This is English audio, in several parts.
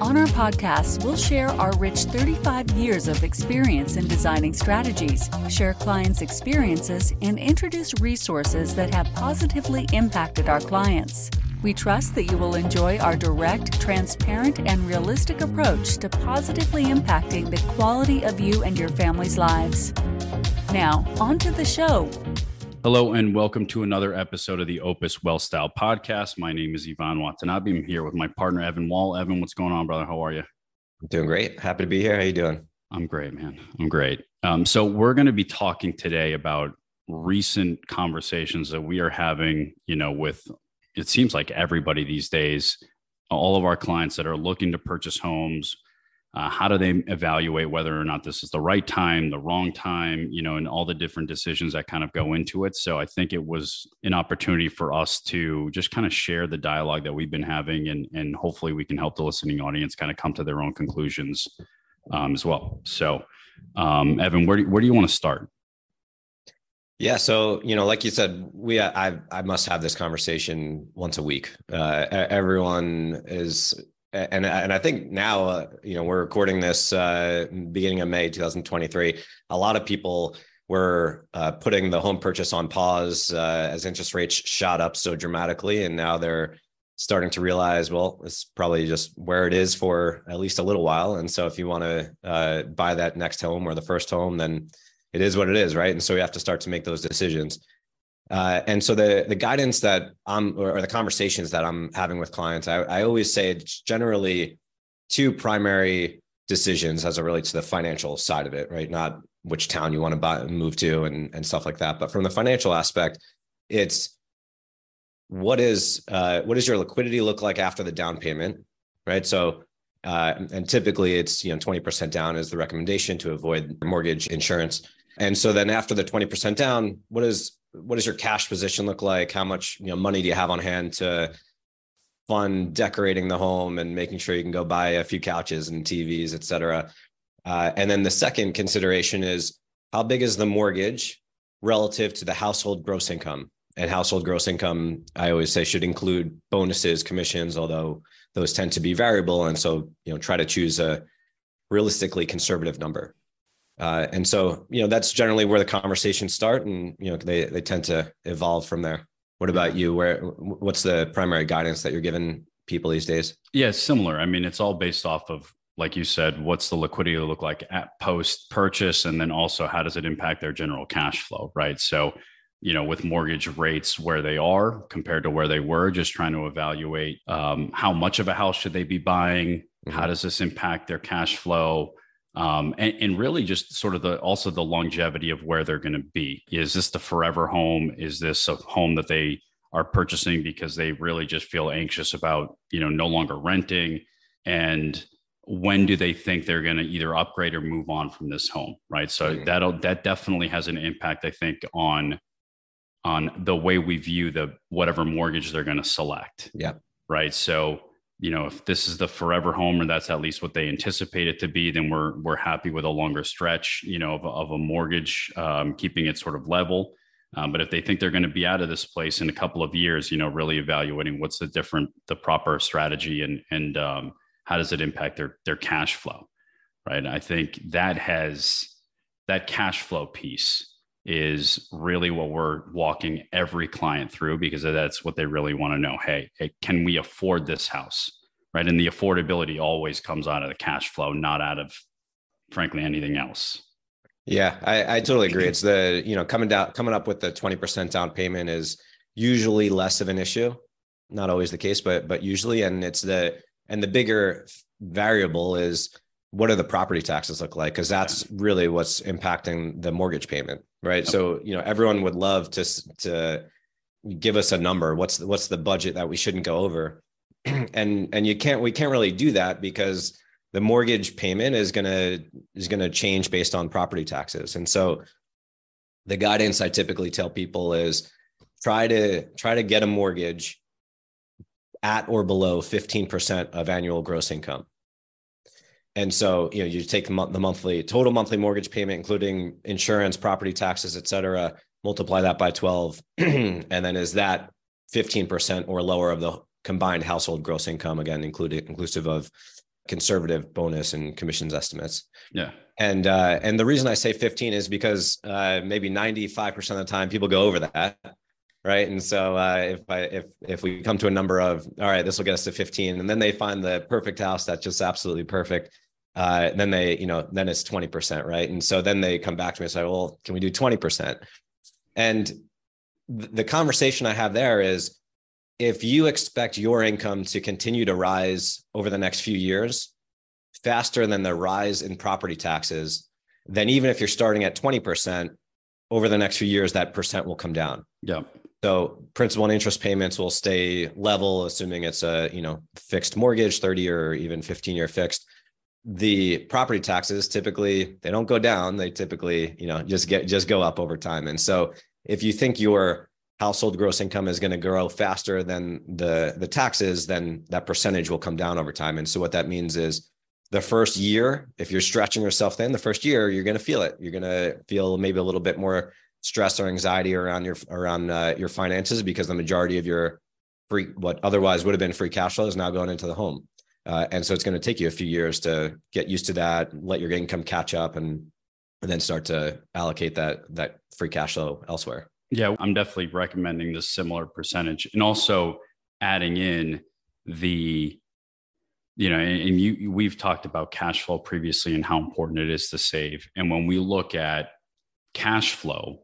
On our podcast, we'll share our rich 35 years of experience in designing strategies, share clients' experiences, and introduce resources that have positively impacted our clients. We trust that you will enjoy our direct, transparent, and realistic approach to positively impacting the quality of you and your family's lives. Now, on to the show. Hello and welcome to another episode of the Opus Wealth Style podcast. My name is Ivan Watanabe. I'm here with my partner Evan Wall. Evan, what's going on, brother? How are you? I'm doing great. Happy to be here. How you doing? I'm great, man. I'm great. Um, so we're going to be talking today about recent conversations that we are having. You know, with it seems like everybody these days, all of our clients that are looking to purchase homes, uh, how do they evaluate whether or not this is the right time the wrong time you know and all the different decisions that kind of go into it. So i think it was an opportunity for us to just kind of share the dialogue that we've been having and and hopefully we can help the listening audience kind of come to their own conclusions um, as well. So um, evan where do, where do you want to start? Yeah, so you know, like you said, we I I must have this conversation once a week. Uh, everyone is and and I think now uh, you know we're recording this uh, beginning of May 2023. A lot of people were uh, putting the home purchase on pause uh, as interest rates shot up so dramatically, and now they're starting to realize, well, it's probably just where it is for at least a little while. And so, if you want to uh, buy that next home or the first home, then it is what it is, right? And so we have to start to make those decisions. Uh, and so the the guidance that I'm or the conversations that I'm having with clients, I, I always say it's generally two primary decisions as it relates to the financial side of it, right? Not which town you want to buy and move to and, and stuff like that. But from the financial aspect, it's what is uh, what does your liquidity look like after the down payment, right? So uh, and typically it's you know 20% down is the recommendation to avoid mortgage insurance. And so then after the 20% down, what is what does your cash position look like? How much you know money do you have on hand to fund decorating the home and making sure you can go buy a few couches and TVs, et cetera? Uh, and then the second consideration is how big is the mortgage relative to the household gross income? And household gross income, I always say, should include bonuses, commissions, although those tend to be variable. And so, you know, try to choose a realistically conservative number. Uh, and so, you know, that's generally where the conversations start, and you know, they they tend to evolve from there. What about you? Where what's the primary guidance that you're giving people these days? Yeah, similar. I mean, it's all based off of, like you said, what's the liquidity look like at post purchase, and then also how does it impact their general cash flow, right? So, you know, with mortgage rates where they are compared to where they were, just trying to evaluate um, how much of a house should they be buying, mm-hmm. how does this impact their cash flow um, and, and, really just sort of the also the longevity of where they're going to be. Is this the forever home? Is this a home that they are purchasing because they really just feel anxious about you know no longer renting? And when do they think they're going to either upgrade or move on from this home? Right. So mm-hmm. that'll that definitely has an impact, I think, on on the way we view the whatever mortgage they're going to select. Yeah. Right. So you know, if this is the forever home or that's at least what they anticipate it to be, then we're we're happy with a longer stretch, you know, of, of a mortgage, um, keeping it sort of level. Um, but if they think they're going to be out of this place in a couple of years, you know, really evaluating what's the different, the proper strategy and and um, how does it impact their their cash flow, right? I think that has that cash flow piece is really what we're walking every client through because that's what they really want to know. Hey, hey, can we afford this house? Right. And the affordability always comes out of the cash flow, not out of, frankly, anything else. Yeah, I, I totally agree. It's the, you know, coming down, coming up with the 20% down payment is usually less of an issue. Not always the case, but, but usually. And it's the, and the bigger variable is what do the property taxes look like? Because that's really what's impacting the mortgage payment, right? Yep. So you know, everyone would love to to give us a number. What's the, what's the budget that we shouldn't go over? and and you can't we can't really do that because the mortgage payment is going to is to change based on property taxes and so the guidance i typically tell people is try to try to get a mortgage at or below 15% of annual gross income and so you know you take the, the monthly total monthly mortgage payment including insurance property taxes et cetera multiply that by 12 and then is that 15% or lower of the combined household gross income again included inclusive of conservative bonus and commissions estimates. Yeah. And uh, and the reason I say 15 is because uh, maybe 95% of the time people go over that, right? And so uh, if I if if we come to a number of all right, this will get us to 15, and then they find the perfect house that's just absolutely perfect, uh, then they you know then it's 20%, right? And so then they come back to me and say, well, can we do 20%? And th- the conversation I have there is if you expect your income to continue to rise over the next few years faster than the rise in property taxes, then even if you're starting at 20%, over the next few years, that percent will come down. Yeah. So principal and interest payments will stay level, assuming it's a you know fixed mortgage, 30 or even 15 year fixed. The property taxes typically they don't go down; they typically you know just get just go up over time. And so if you think your household gross income is going to grow faster than the the taxes, then that percentage will come down over time. And so what that means is the first year, if you're stretching yourself thin, the first year you're going to feel it. You're going to feel maybe a little bit more stress or anxiety around your around uh, your finances because the majority of your free what otherwise would have been free cash flow is now going into the home. Uh, and so it's going to take you a few years to get used to that, let your income catch up, and and then start to allocate that that free cash flow elsewhere. Yeah, I'm definitely recommending this similar percentage and also adding in the you know and you we've talked about cash flow previously and how important it is to save and when we look at cash flow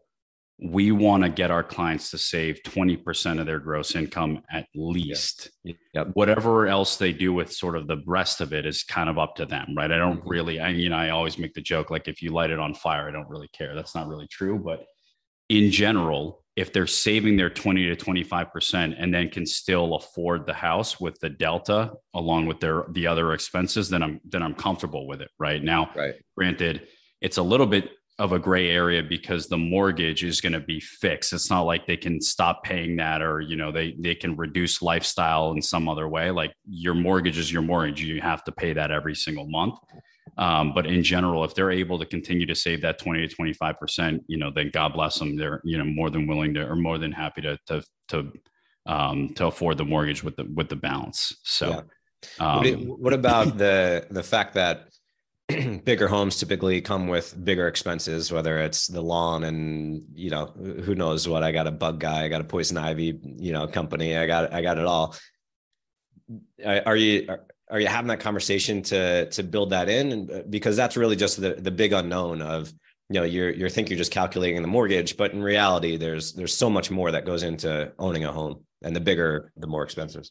we want to get our clients to save 20% of their gross income at least. Yep. whatever else they do with sort of the rest of it is kind of up to them right i don't Mm-hmm. really i you know i always make the joke like if you light it on fire i don't really care that's not really true but in general, if they're saving their 20 to 25% and then can still afford the house with the delta along with their the other expenses, then I'm then I'm comfortable with it. Right now, Right. granted, it's a little bit of a gray area because the mortgage is going to be fixed. It's not like they can stop paying that or you know they they can reduce lifestyle in some other way. Like your mortgage is your mortgage. You have to pay that every single month. Um, but in general, if they're able to continue to save that 20 to 25 percent, you know, then God bless them. They're, you know, more than willing to or more than happy to to to um to afford the mortgage with the with the balance. So Yeah. um, what about the the fact that bigger homes typically come with bigger expenses, whether it's the lawn and you know who knows what? I got a bug guy, I got a poison ivy, you know, company. I got I got it all. Are you are, are you having that conversation to to build that in? And uh, because that's really just the the big unknown of you know you're you're think you're just calculating the mortgage, but in reality, there's there's so much more that goes into owning a home, and the bigger, the more expensive.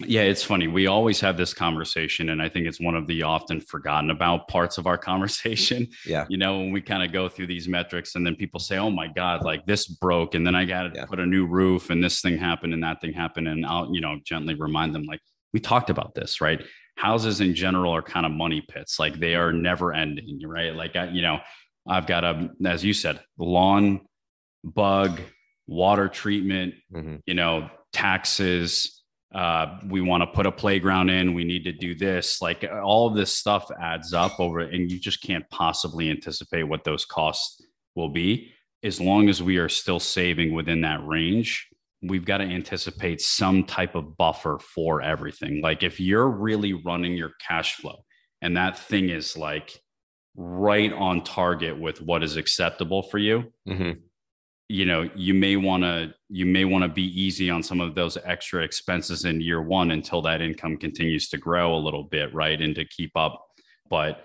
Yeah, it's funny. We always have this conversation, and I think it's one of the often forgotten about parts of our conversation. Yeah. You know, when we kind of go through these metrics, and then people say, "Oh my God, like this broke," and then I got to Yeah. put a new roof, and this thing happened, and that thing happened, and I'll, you know, gently remind them, like we talked about this, right? Houses in general are kind of money pits, like they are never ending, right? Like I, you know, I've got a, as you said, lawn, bug, water treatment, Mhm. you know, taxes. Uh, we want to put a playground in. We need to do this. Like all of this stuff adds up over, and you just can't possibly anticipate what those costs will be. As long as we are still saving within that range, we've got to anticipate some type of buffer for everything. Like if you're really running your cash flow and that thing is like right on target with what is acceptable for you, Mhm. You know you may want to you may want to be easy on some of those extra expenses in year one until that income continues to grow a little bit right and to keep up but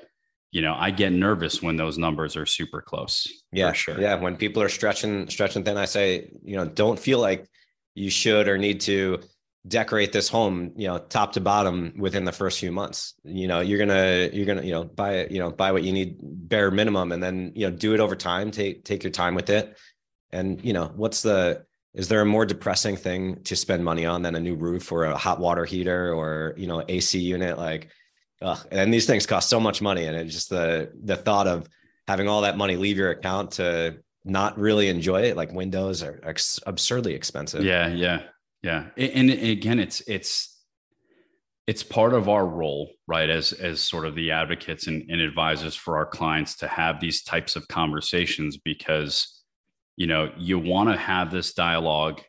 you know i get nervous when those numbers are super close Yeah, sure Yeah, when people are stretching stretching thin, I say, you know, don't feel like you should or need to decorate this home, you know, top to bottom within the first few months. You know, you're gonna you're gonna you know buy it, you know buy what you need bare minimum, and then you know do it over time. Take take your time with it, and you know what's the is there a more depressing thing to spend money on than a new roof or a hot water heater or you know AC unit like Ugh, and these things cost so much money, and it's just the the thought of having all that money leave your account to not really enjoy it. Like windows are ex- absurdly expensive. Yeah, yeah, yeah. And, again, it's it's it's part of our role, right, as as sort of the advocates and, and advisors for our clients to have these types of conversations because you know you want to have this dialogue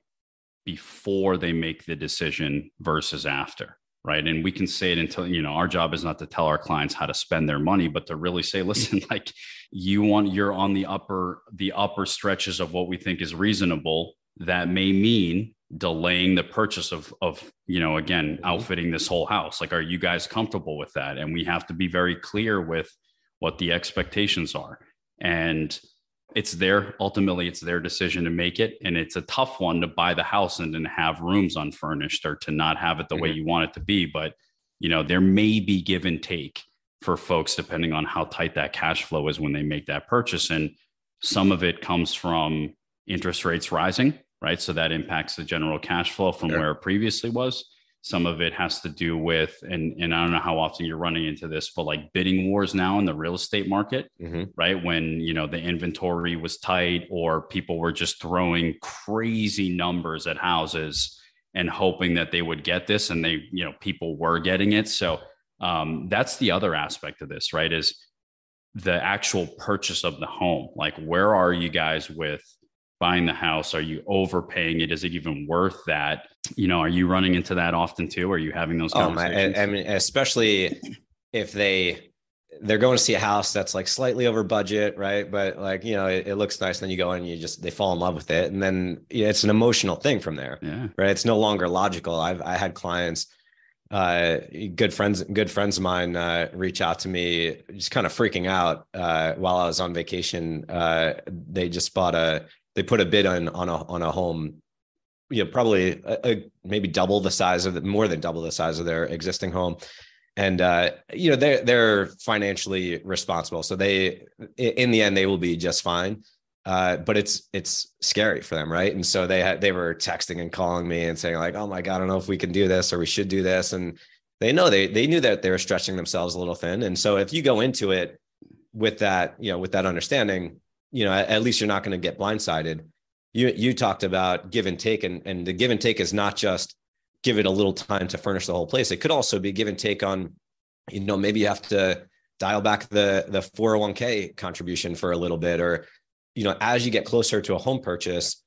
before they make the decision versus after right? And we can say it until you know our job is not to tell our clients how to spend their money but to really say listen like you want you're on the upper the upper stretches of what we think is reasonable. That may mean delaying the purchase of of you know again mm-hmm. outfitting this whole house. Like are you guys comfortable with that? And we have to be very clear with what the expectations are. And it's their ultimately it's their decision to make it and it's a tough one to buy the house and then have rooms unfurnished or to not have it the mm-hmm. way you want it to be but you know there may be give and take for folks depending on how tight that cash flow is when they make that purchase and some of it comes from interest rates rising right so that impacts the general cash flow from sure. where it previously was some of it has to do with and and i don't know how often you're running into this but like bidding wars now in the real estate market mm-hmm. right? When you know the inventory was tight or people were just throwing crazy numbers at houses and hoping that they would get this and they you know people were getting it. So um, that's the other aspect of this right is the actual purchase of the home. Like where are you guys with buying the house? Are you overpaying it? Is it even worth that? You know, are you running into that often too? Are you having those conversations? Oh, my, I, I mean, especially if they they're going to see a house that's like slightly over budget, right? But like, you know, it, it, looks nice. Then you go and you just, they fall in love with it. And then you know, it's an emotional thing from there, yeah. right? It's no longer logical. I've, I had clients, uh, good friends, good friends of mine, uh, reach out to me just kind of freaking out, uh, while I was on vacation. Uh, they just bought a they put a bid on on a on a home you know probably a, a, maybe double the size of the, more than double the size of their existing home. And uh, you know they're they're financially responsible. So they in the end they will be just fine. Uh, but it's it's scary for them right? And so they had they were texting and calling me and saying like oh my god i don't know if we can do this or we should do this. And they know they they knew that they were stretching themselves a little thin. And so if you go into it with that you know with that understanding you know, at, least you're not going to get blindsided. You you talked about give and take, and and the give and take is not just give it a little time to furnish the whole place. It could also be give and take on, you know, maybe you have to dial back the the 401k contribution for a little bit, or you know, as you get closer to a home purchase,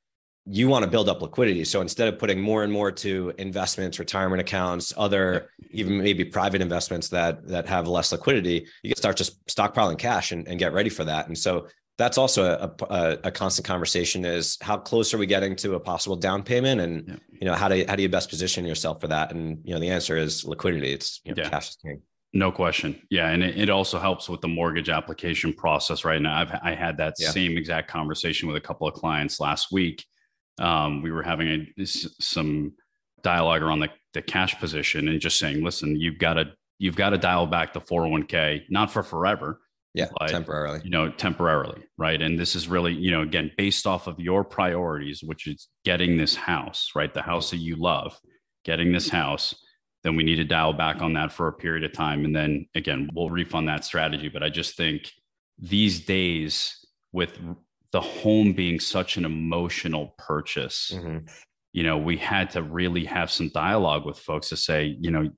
you want to build up liquidity. So instead of putting more and more to investments, retirement accounts, other even maybe private investments that that have less liquidity, you can start just stockpiling cash and, and get ready for that. And so that's also a, a, a, constant conversation is how close are we getting to a possible down payment? And yeah. you know how do you, how do you best position yourself for that? And you know the answer is liquidity. It's you know, yeah. cash is king. No question. Yeah. And it, it, also helps with the mortgage application process right? Now i've i had that yeah. same exact conversation with a couple of clients last week. Um, we were having a, some dialogue around the, the cash position and just saying listen you've got to you've got to dial back the 401k not for forever yeah, but, temporarily. You know, temporarily, right? And this is really, you know, again, based off of your priorities, which is getting this house, right? The house that you love, getting this house. Then we need to dial back on that for a period of time. And then again, we'll refund that strategy. But I just think these days, with the home being such an emotional purchase, mm-hmm. you know, we had to really have some dialogue with folks to say, you know,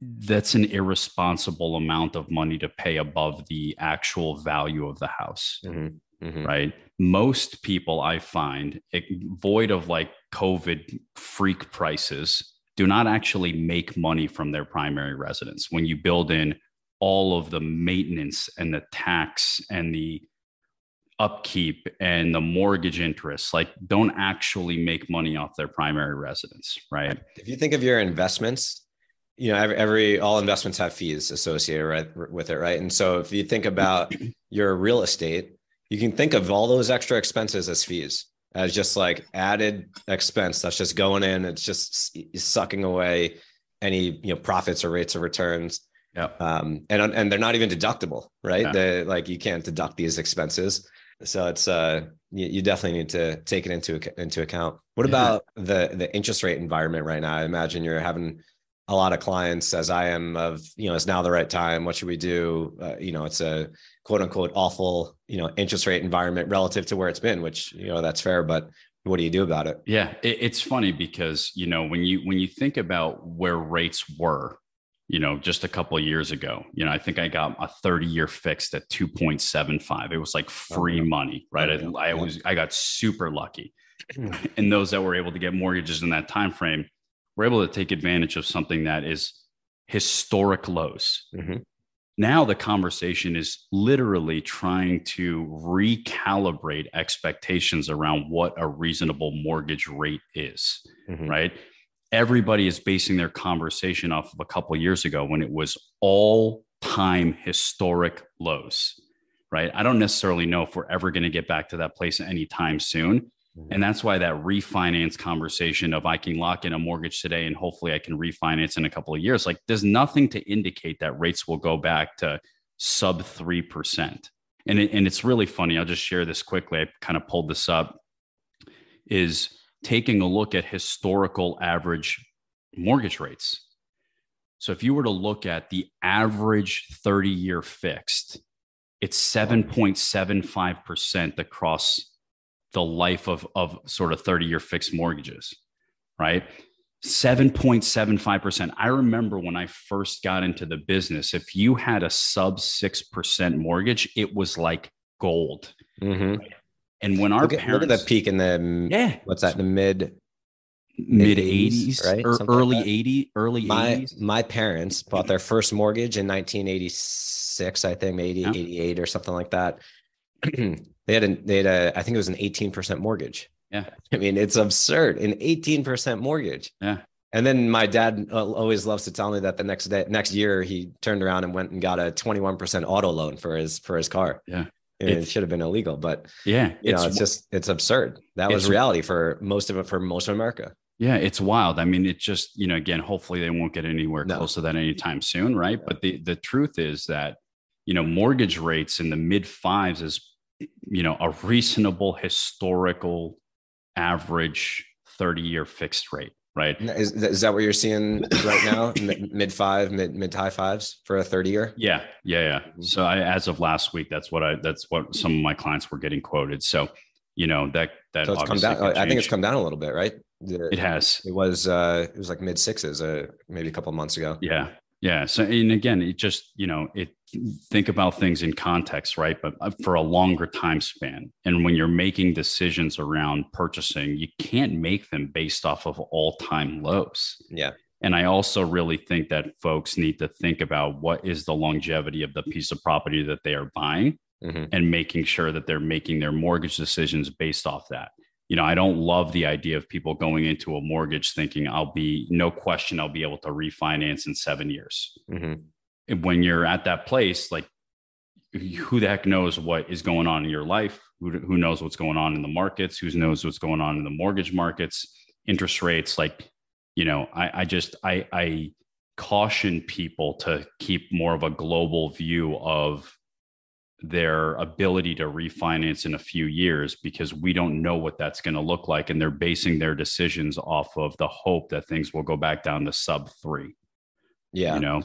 that's an irresponsible amount of money to pay above the actual value of the house. Mm-hmm. Mm-hmm. Right. Most people I find, void of like COVID freak prices, do not actually make money from their primary residence. When you build in all of the maintenance and the tax and the upkeep and the mortgage interest like don't actually make money off their primary residence right if you think of your investments you know every, every, all investments have fees associated right with it right? And so if you think about your real estate you can think of all those extra expenses as fees as just like added expense that's just going in it's just sucking away any you know profits or rates of returns. Yeah um and and they're not even deductible right? Yeah. they like you can't deduct these expenses. So it's uh you, you definitely need to take it into into account. What yeah. about the the interest rate environment right now? I imagine you're having a lot of clients as I am of, you know, it's now the right time. What should we do? Uh, you know, it's a quote unquote awful, you know, interest rate environment relative to where it's been, which, you know, that's fair. But what do you do about it? Yeah. It, it's funny because, you know, when you, when you think about where rates were, you know, just a couple of years ago, you know, I think I got a 30 year fixed at 2.75. It was like free money, right? I, I was, I got super lucky. and those that were able to get mortgages in that time frame were able to take advantage of something that is historic lows. Mm-hmm. Now the conversation is literally trying to recalibrate expectations around what a reasonable mortgage rate is, mm-hmm. right? Everybody is basing their conversation off of a couple of years ago when it was all time historic lows, right? I don't necessarily know if we're ever going to get back to that place anytime soon. And that's why that refinance conversation of I can lock in a mortgage today and hopefully I can refinance in a couple of years, like there's nothing to indicate that rates will go back to sub 3%. And, it, and it's really funny. I'll just share this quickly. I kind of pulled this up is taking a look at historical average mortgage rates. So if you were to look at the average 30 year fixed, it's 7.75% across the life of, of sort of 30 year fixed mortgages, right? 7.75%. I remember when I first got into the business, if you had a sub 6% mortgage, it was like gold. Mm-hmm. And when our look at, parents, look at the peak in the, yeah, what's that, the mid, mid 80s, right? Early like 80, early my, 80s. My parents bought their first mortgage in 1986, I think, maybe yeah. 88 or something like that. They had a, they had a, I think it was an 18% mortgage. Yeah. I mean, it's absurd. An 18% mortgage. Yeah. And then my dad uh, always loves to tell me that the next day, next year, he turned around and went and got a 21% auto loan for his, for his car. Yeah. it should have been illegal, but yeah, you know, it's, it's just, it's absurd. That was reality for most of it, for most of America. Yeah, it's wild. I mean, it just, you know, again, hopefully they won't get anywhere no. close to that anytime soon, right? But the the truth is that, you know, mortgage rates in the mid fives is you know, a reasonable historical average 30 year fixed rate, right? Is, is that what you're seeing right now? mid five, mid, mid high fives for a 30 year? Yeah. Yeah. Yeah. Mm-hmm. So I, as of last week, that's what I, that's what some of my clients were getting quoted. So, you know, that, that so it's come down. I think it's come down a little bit, right? The, it has. It was, uh, it was like mid sixes, uh, maybe a couple of months ago. Yeah. Yeah. So, and again, it just, you know, it think about things in context, right? But uh, for a longer time span. And when you're making decisions around purchasing, you can't make them based off of all time lows. Yeah. And I also really think that folks need to think about what is the longevity of the piece of property that they are buying mm-hmm. and making sure that they're making their mortgage decisions based off that you know, I don't love the idea of people going into a mortgage thinking I'll be no question I'll be able to refinance in seven years. Mm-hmm. When you're at that place, like who the heck knows what is going on in your life? Who, who knows what's going on in the markets? Who knows what's going on in the mortgage markets, interest rates? Like, you know, I, I just I I caution people to keep more of a global view of their ability to refinance in a few years because we don't know what that's going to look like and they're basing their decisions off of the hope that things will go back down to sub 3 yeah. you know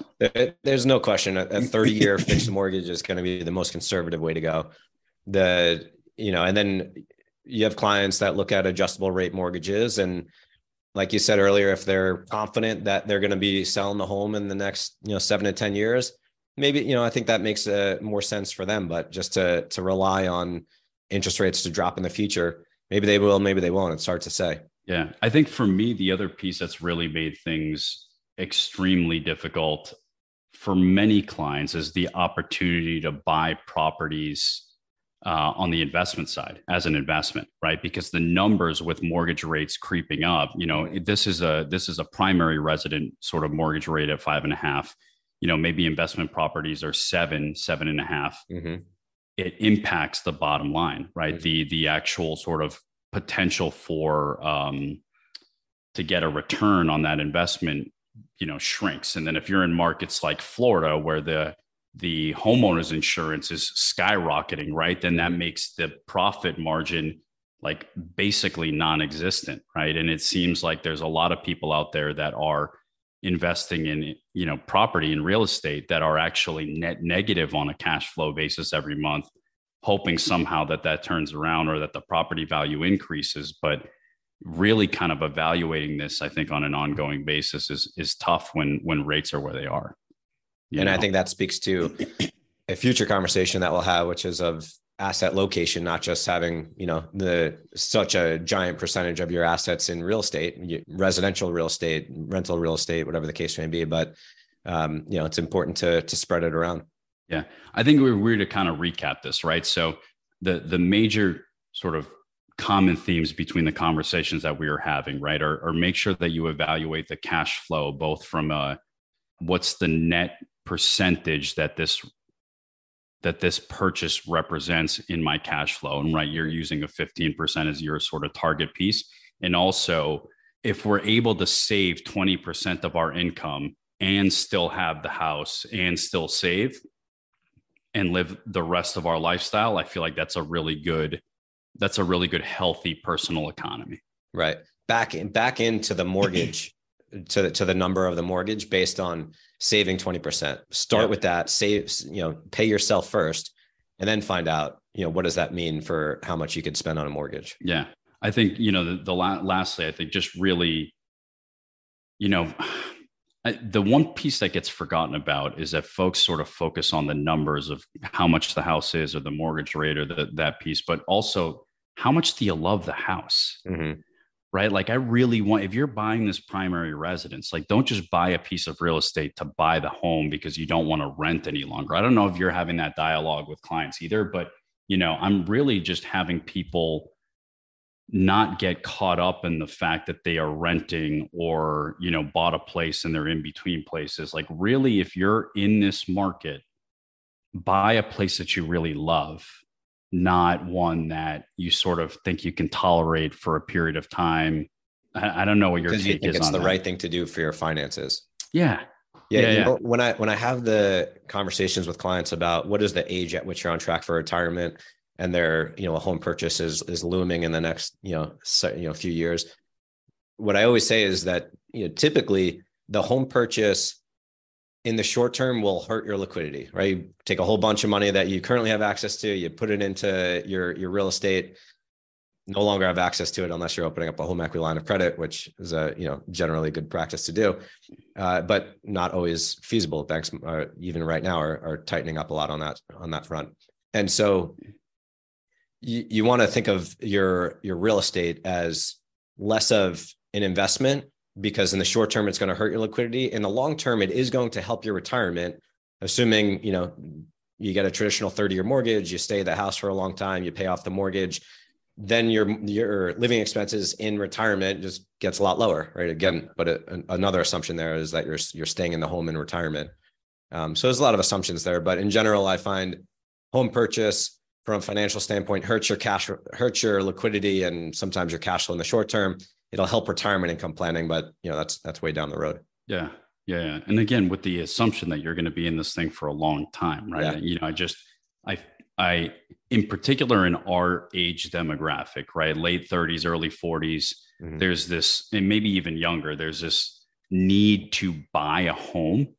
there's no question. A 30 year fixed mortgage is going to be the most conservative way to go. The you know and then you have clients that look at adjustable rate mortgages and like you said earlier if they're confident that they're going to be selling the home in the next you know 7 to 10 years maybe you know I think that makes uh, more sense for them. But just to to rely on interest rates to drop in the future, maybe they will, maybe they won't. It's hard to say. Yeah, I think for me, the other piece that's really made things extremely difficult for many clients is the opportunity to buy properties uh, on the investment side as an investment, right? Because the numbers with mortgage rates creeping up, you know, this is a this is a primary resident sort of mortgage rate at five and a half you know maybe investment properties are seven seven and a half, mm-hmm. it impacts the bottom line right mm-hmm. the the actual sort of potential for um, to get a return on that investment you know shrinks and then if you're in markets like florida where the the homeowners insurance is skyrocketing right then that mm-hmm. makes the profit margin like basically non-existent right and it seems like there's a lot of people out there that are investing in you know property and real estate that are actually net negative on a cash flow basis every month hoping somehow that that turns around or that the property value increases but really kind of evaluating this i think on an ongoing basis is is tough when when rates are where they are and know? i think that speaks to a future conversation that we'll have which is of asset location not just having you know the such a giant percentage of your assets in real estate residential real estate rental real estate whatever the case may be but um, you know it's important to to spread it around. Yeah. I think we're, we're to kind of recap this right? So the the major sort of common themes between the conversations that we are having right or, or make sure that you evaluate the cash flow both from a what's the net percentage that this that this purchase represents in my cash flow. And right, you're using a 15% as your sort of target piece. And also, if we're able to save 20% of our income and still have the house and still save and live the rest of our lifestyle, I feel like that's a really good, that's a really good, healthy personal economy. Right. Back in, back into the mortgage to the, to the number of the mortgage based on saving 20%. Start with that, save, you know, pay yourself first and then find out, you know, what does that mean for how much you could spend on a mortgage? Yeah. I think, you know, the, the la- lastly, I think just really, you know, I, the one piece that gets forgotten about is that folks sort of focus on the numbers of how much the house is or the mortgage rate or the, that piece, but also how much do you love the house? Mm-hmm right? Like I really want, if you're buying this primary residence, like don't just buy a piece of real estate to buy the home because you don't want to rent any longer. I don't know if you're having that dialogue with clients either, but you know, I'm really just having people not get caught up in the fact that they are renting or, you know, bought a place and they're in between places. Like really, if you're in this market, buy a place that you really love not one that you sort of think you can tolerate for a period of time. I, I don't know what your take you think it's the that. right thing to do for your finances. Yeah. Yeah, yeah, yeah. Know, when I when I have the conversations with clients about what is the age at which you're on track for retirement, and their you know a home purchase is is looming in the next you know so, you know few years, what I always say is that you know typically the home purchase in the short term will hurt your liquidity, right? You take a whole bunch of money that you currently have access to, you put it into your your real estate, no longer have access to it unless you're opening up a home equity line of credit, which is a you know generally good practice to do, uh, but not always feasible. Banks are, even right now are, are tightening up a lot on that on that front, and so you, you want to think of your your real estate as less of an investment because in the short term it's going to hurt your liquidity. In the long term it is going to help your retirement assuming you know you get a traditional 30 year mortgage you stay the house for a long time you pay off the mortgage then your your living expenses in retirement just gets a lot lower right? Again but a, another assumption there is that you're you're staying in the home in retirement. Um, so there's a lot of assumptions there but in general i find home purchase from a financial standpoint hurts your cash hurts your liquidity and sometimes your cash flow in the short term it'll help retirement income planning, but you know that's that's way down the road. Yeah, yeah, and again with the assumption that you're going to be in this thing for a long time, right? Yeah. You know, I just I I in particular in our age demographic, right, late 30s, early 40s, mm-hmm. there's this, and maybe even younger, there's this need to buy a home.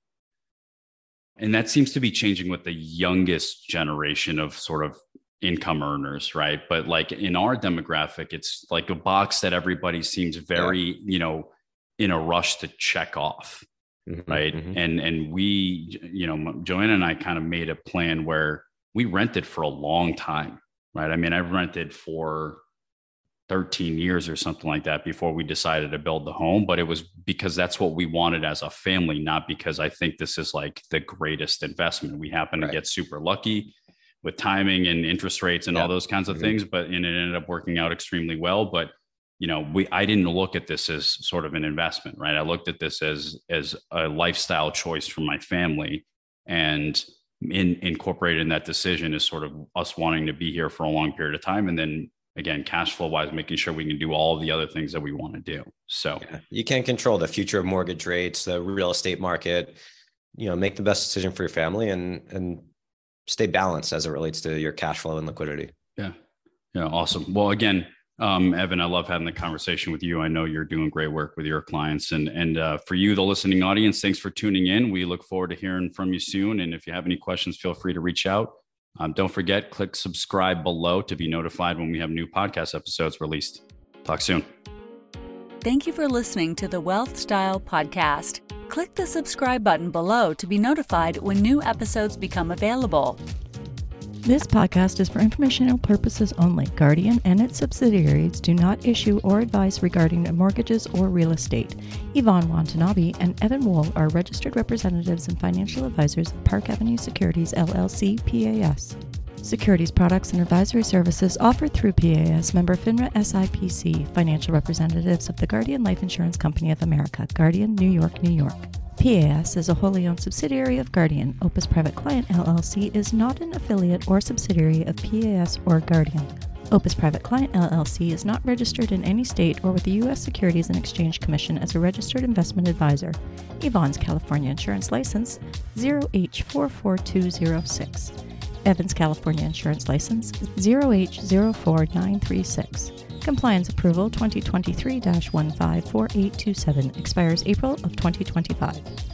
And that seems to be changing with the youngest generation of sort of income earners, right? But like in our demographic, it's like a box that everybody seems very, yeah. you know, in a rush to check off. Mm-hmm, right. Mm-hmm. And and we, you know, Joanna and I kind of made a plan where we rented for a long time. Right. I mean, I rented for 13 years or something like that before we decided to build the home. But it was because that's what we wanted as a family, not because I think this is like the greatest investment. We happen right. to get super lucky with timing and interest rates and yeah. all those kinds of mm-hmm. things but and it ended up working out extremely well but you know we i didn't look at this as sort of an investment right i looked at this as as a lifestyle choice for my family and in incorporated in that decision is sort of us wanting to be here for a long period of time and then again cash flow wise making sure we can do all the other things that we want to do so yeah. you can't control the future of mortgage rates the real estate market you know make the best decision for your family and and stay balanced as it relates to your cash flow and liquidity. Yeah. Yeah. Awesome. Well, again, Um, Evan, I love having the conversation with you. I know you're doing great work with your clients, and and uh, for you, the listening audience, thanks for tuning in. We look forward to hearing from you soon. And if you have any questions, feel free to reach out. Um, don't forget, click subscribe below to be notified when we have new podcast episodes released. Talk soon. Thank you for listening to the Wealth Style Podcast. Click the subscribe button below to be notified when new episodes become available. This podcast is for informational purposes only. Guardian and its subsidiaries do not issue or advise regarding mortgages or real estate. Yvonne Watanabe and Evan Wool are registered representatives and financial advisors of Park Avenue Securities LLC PAS. Securities products and advisory services offered through PAS member FINRA SIPC, financial representatives of the Guardian Life Insurance Company of America, Guardian, New York, New York. PAS is a wholly owned subsidiary of Guardian. Opus Private Client LLC is not an affiliate or subsidiary of PAS or Guardian. Opus Private Client LLC is not registered in any state or with the U.S. Securities and Exchange Commission as a registered investment advisor. Yvonne's California Insurance License 0H44206. Evans California Insurance License 0H04936. Compliance Approval 2023 154827 expires April of 2025.